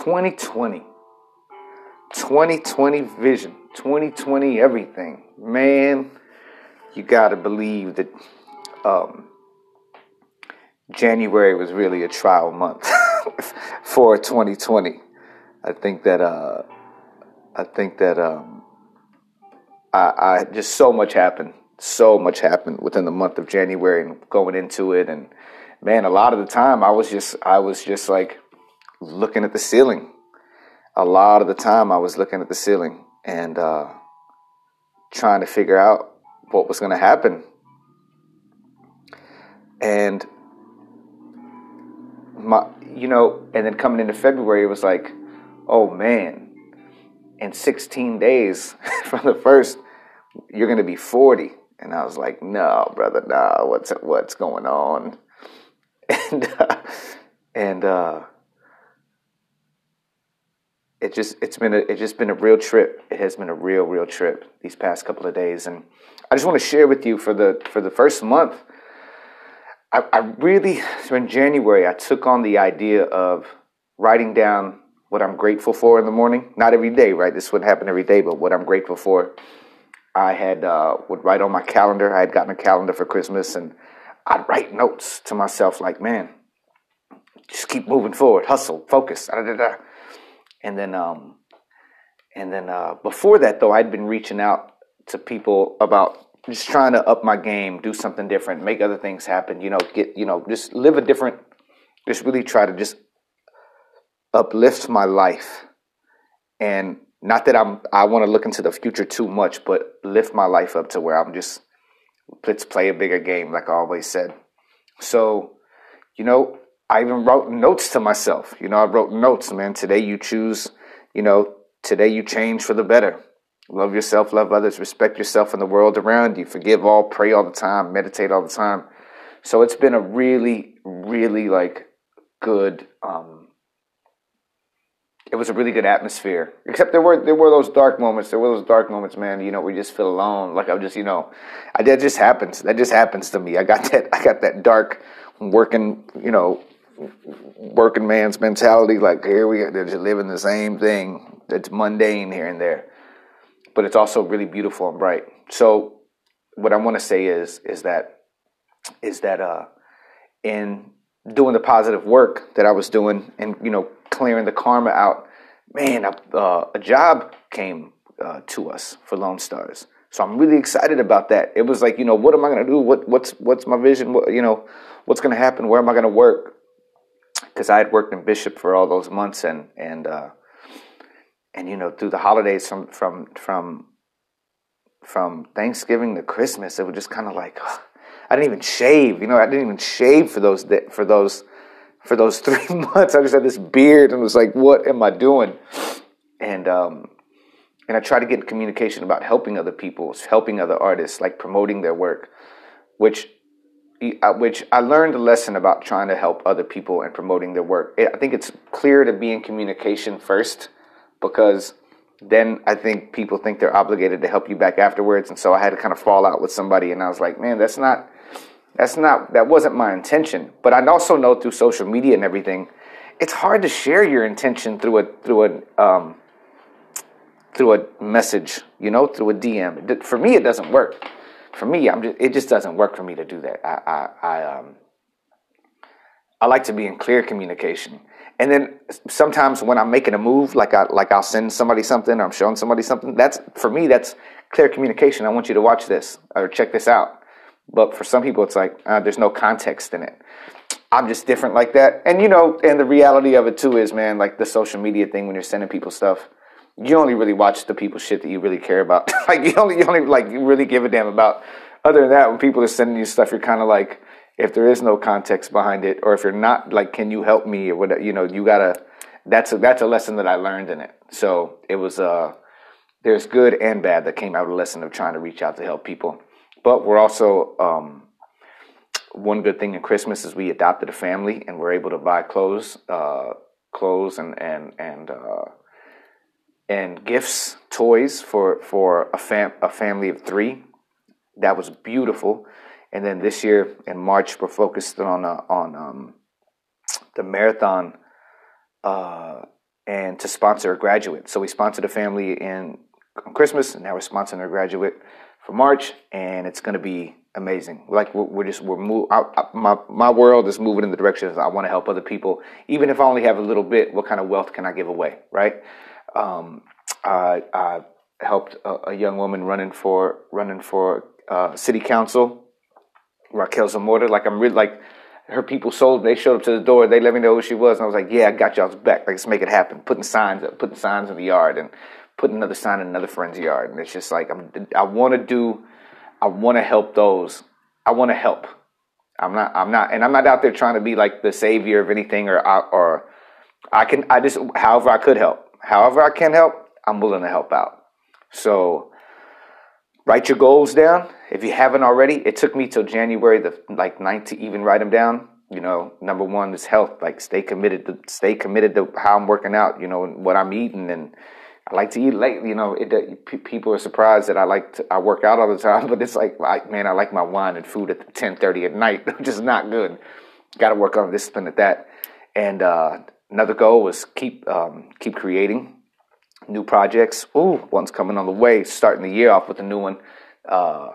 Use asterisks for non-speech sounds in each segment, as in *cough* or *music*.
2020. 2020 vision. 2020 everything. Man, you got to believe that um, January was really a trial month *laughs* for 2020. I think that uh, I think that um, I, I just so much happened, so much happened within the month of January and going into it, and man, a lot of the time I was just I was just like looking at the ceiling. A lot of the time I was looking at the ceiling and uh, trying to figure out what was going to happen, and my you know, and then coming into February, it was like, oh man in 16 days *laughs* from the first, you're going to be 40. And I was like, no, brother, no, what's what's going on? *laughs* And uh, and uh, it just it's been a it's just been a real trip. It has been a real real trip these past couple of days, and I just want to share with you for the for the first month. I, I really so in January I took on the idea of writing down what I'm grateful for in the morning. Not every day, right? This wouldn't happen every day, but what I'm grateful for. I had uh, would write on my calendar. I had gotten a calendar for Christmas, and I'd write notes to myself like, "Man, just keep moving forward, hustle, focus." Da, da, da. And then, um, and then uh, before that, though, I'd been reaching out to people about just trying to up my game, do something different, make other things happen. You know, get you know, just live a different. Just really try to just uplift my life and not that I'm I want to look into the future too much, but lift my life up to where I'm just let's play a bigger game, like I always said. So, you know, I even wrote notes to myself. You know, I wrote notes, man. Today you choose, you know, today you change for the better. Love yourself, love others, respect yourself and the world around you. Forgive all, pray all the time, meditate all the time. So it's been a really, really like good um, it was a really good atmosphere. Except there were there were those dark moments. There were those dark moments, man. You know, we just feel alone. Like I'm just, you know, I, that just happens. That just happens to me. I got *laughs* that. I got that dark working, you know, working man's mentality. Like here we are, they're just living the same thing. It's mundane here and there, but it's also really beautiful and bright. So, what I want to say is is that is that uh, in doing the positive work that I was doing, and you know clearing the karma out, man, a, uh, a job came uh, to us for Lone Stars. So I'm really excited about that. It was like, you know, what am I going to do? What what's what's my vision? What, you know, what's going to happen? Where am I going to work? Because I had worked in Bishop for all those months, and and uh, and you know, through the holidays from from from from Thanksgiving to Christmas, it was just kind of like I didn't even shave. You know, I didn't even shave for those for those for those *laughs* three months. I just had this beard and was like, what am I doing? And um, and I tried to get communication about helping other people, helping other artists, like promoting their work, which which I learned a lesson about trying to help other people and promoting their work. I think it's clear to be in communication first because then I think people think they're obligated to help you back afterwards. And so I had to kind of fall out with somebody, and I was like, man, that's not that's not that wasn't my intention. But I also know through social media and everything, it's hard to share your intention through a through a um, through a message, you know, through a DM. For me, it doesn't work. For me, I'm just it just doesn't work for me to do that. I I, I um I like to be in clear communication. And then sometimes when I'm making a move, like I like I'll send somebody something or I'm showing somebody something. That's for me. That's clear communication. I want you to watch this or check this out. But for some people, it's like uh, there's no context in it. I'm just different like that. And you know, and the reality of it too is, man, like the social media thing when you're sending people stuff, you only really watch the people shit that you really care about. *laughs* like you only you only like you really give a damn about. Other than that, when people are sending you stuff, you're kind of like, if there is no context behind it, or if you're not like, can you help me or whatever, you know, you gotta. That's a that's a lesson that I learned in it. So it was uh, there's good and bad that came out of the lesson of trying to reach out to help people. But we're also um, one good thing in Christmas is we adopted a family and we're able to buy clothes, uh, clothes and and and uh, and gifts, toys for for a fam a family of three. That was beautiful. And then this year in March, we're focused on uh, on um, the marathon uh, and to sponsor a graduate. So we sponsored a family in on Christmas, and now we're sponsoring a graduate for March, and it's going to be amazing. Like we're, just we're move. I, I, my my world is moving in the direction I want to help other people, even if I only have a little bit. What kind of wealth can I give away, right? Um, I, I helped a, a, young woman running for running for uh, city council, Raquel Zamora. Like I'm really like her people sold. They showed up to the door. They let me know who she was, and I was like, "Yeah, I got y'all's back. Like, let's make it happen." Putting signs up, putting signs in the yard, and putting another sign in another friend's yard. And it's just like I'm. I want to do. I want to help those. I want to help. I'm not. I'm not, and I'm not out there trying to be like the savior of anything, or or I can. I just, however I could help, however I can help, I'm willing to help out. So write your goals down if you haven't already. It took me till January the like 9th to even write them down. You know, number one is health. Like stay committed to stay committed to how I'm working out. You know, and what I'm eating and I like to eat late. You know, it, people are surprised that I like to, I work out all the time, *laughs* but it's like, I, man, I like my wine and food at ten thirty at night, *laughs* which is not good. Got to work on discipline at that. And uh, another goal was keep um, keep creating new projects. Ooh, one's coming on the way. Starting the year off with a new one. Uh,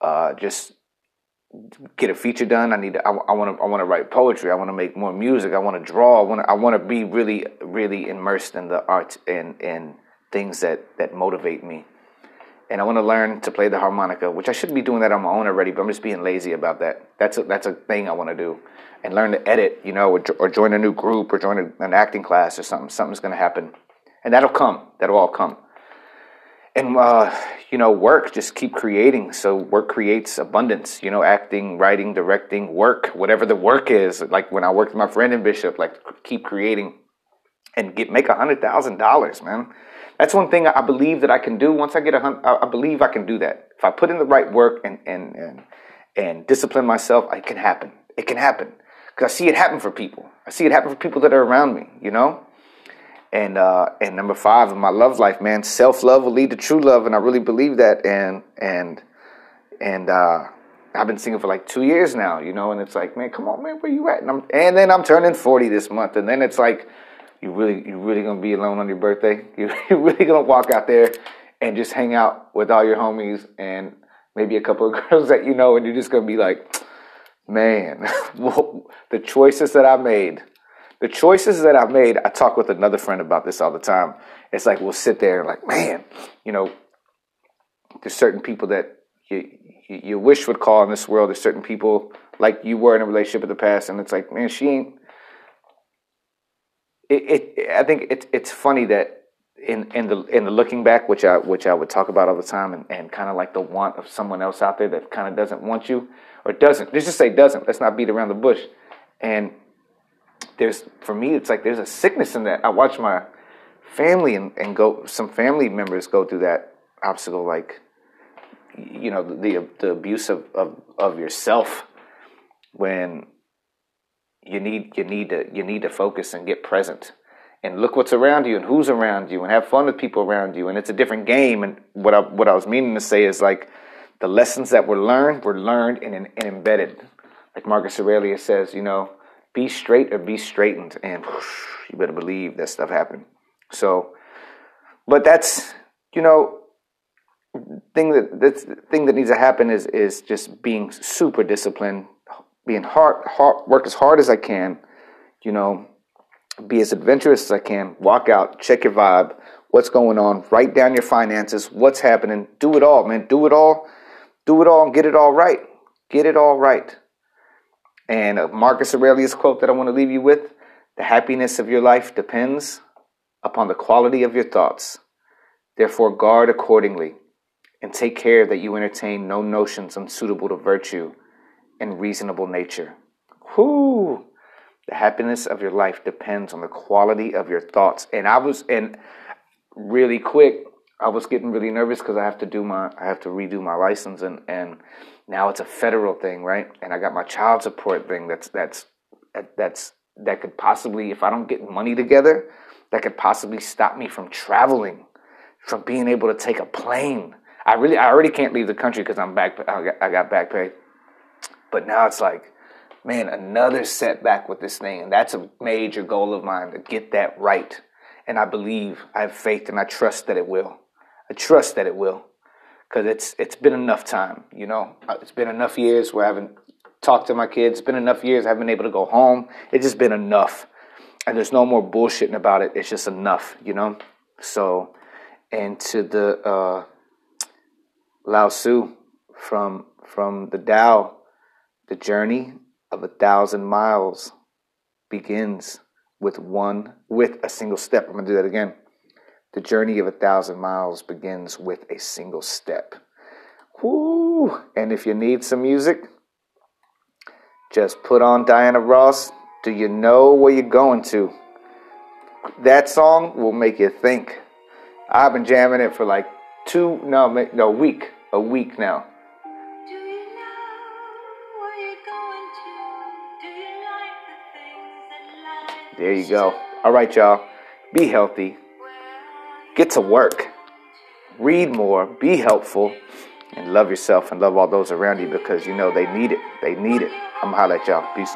uh, just get a feature done. I need to, I want to I want to write poetry. I want to make more music. I want to draw. I want I want to be really really immersed in the art and and things that that motivate me. And I want to learn to play the harmonica, which I should be doing that on my own already, but I'm just being lazy about that. That's a, that's a thing I want to do, and learn to edit, you know, or, or join a new group or join a, an acting class or something. Something's going to happen, and that'll come. That'll all come. And uh, you know work just keep creating. So work creates abundance you know acting writing directing work whatever the work is. Like when i worked with my friend in bishop like keep creating and get make a hundred thousand dollars man. That's one thing i believe that i can do. Once i get a hundred i believe i can do that. If i put in the right work and and and, and discipline myself it can happen. It can happen because i see it happen for people i see it happen for people that are around me you know and uh, and number five in my love life, man, self love will lead to true love, and I really believe that. And and and uh, I've been singing for like two years now, you know. And it's like, man, come on, man, where you at? And, I'm, and then I'm turning forty this month, and then it's like, you really you really gonna be alone on your birthday? You *laughs* you really gonna walk out there and just hang out with all your homies and maybe a couple of *laughs* girls that you know, and you're just gonna be like, man, *laughs* the choices that I made the choices that I've made, I talk with another friend about this all the time. It's like we'll sit there and like, man, you know, there's certain people that you, you wish would call in this world. There's certain people like you were in a relationship in the past, and it's like, man, she ain't. It, it I think it's it's funny that in in the in the looking back, which I which I would talk about all the time, and, and kind of like the want of someone else out there that kind of doesn't want you or doesn't. Let's just say doesn't. Let's not beat around the bush. And there's for me it's like there's a sickness in that. I watch my family and, and go some family members go through that obstacle like you know the the abuse of, of, of yourself when you need you need to you need to focus and get present and look what's around you and who's around you and have fun with people around you and it's a different game and what I what I was meaning to say is like the lessons that were learned were learned and, and embedded like Marcus Aurelius says you know be straight or be straightened, and you better believe that stuff happened. So, but that's you know, thing that that's thing that needs to happen is is just being super disciplined, being hard, hard work as hard as I can, you know, be as adventurous as I can. Walk out, check your vibe, what's going on, write down your finances, what's happening, do it all, man, do it all, do it all, and get it all right, get it all right. And uh, Marcus Aurelius quote that I want to leave you with the happiness of your life depends upon the quality of your thoughts. Therefore, guard accordingly and take care that you entertain no notions unsuitable to virtue and reasonable nature. Whoo! The happiness of your life depends on the quality of your thoughts. And I was, and really quick, I was getting really nervous because I have to do my, I have to redo my license, and and now it's a federal thing, right? And I got my child support thing that's that's that's that could possibly, if I don't get money together, that could possibly stop me from traveling, from being able to take a plane. I really, I already can't leave the country because I'm back. I got, I got back pay, but now it's like, man, another setback with this thing, and that's a major goal of mine to get that right. and I believe, I have faith, and I trust that it will. I trust that it will, because it's it's been enough time. You know, it's been enough years where I haven't talked to my kids. It's been enough years I haven't been able to go home. It's just been enough, and there's no more bullshitting about it. It's just enough. You know, so and to the uh, Lao Tzu from from the Tao, the journey of a thousand miles begins with one with a single step. I'm gonna do that again. The journey of a thousand miles begins with a single step. Woo! And if you need some music, just put on Diana Ross. Do you know where you're going to? That song will make you think. I've been jamming it for like two, no, no, a week, a week now. There you go. All right, y'all. Be healthy. Get to work. Read more. Be helpful. And love yourself and love all those around you because you know they need it. They need it. I'm going to holler at y'all. Peace.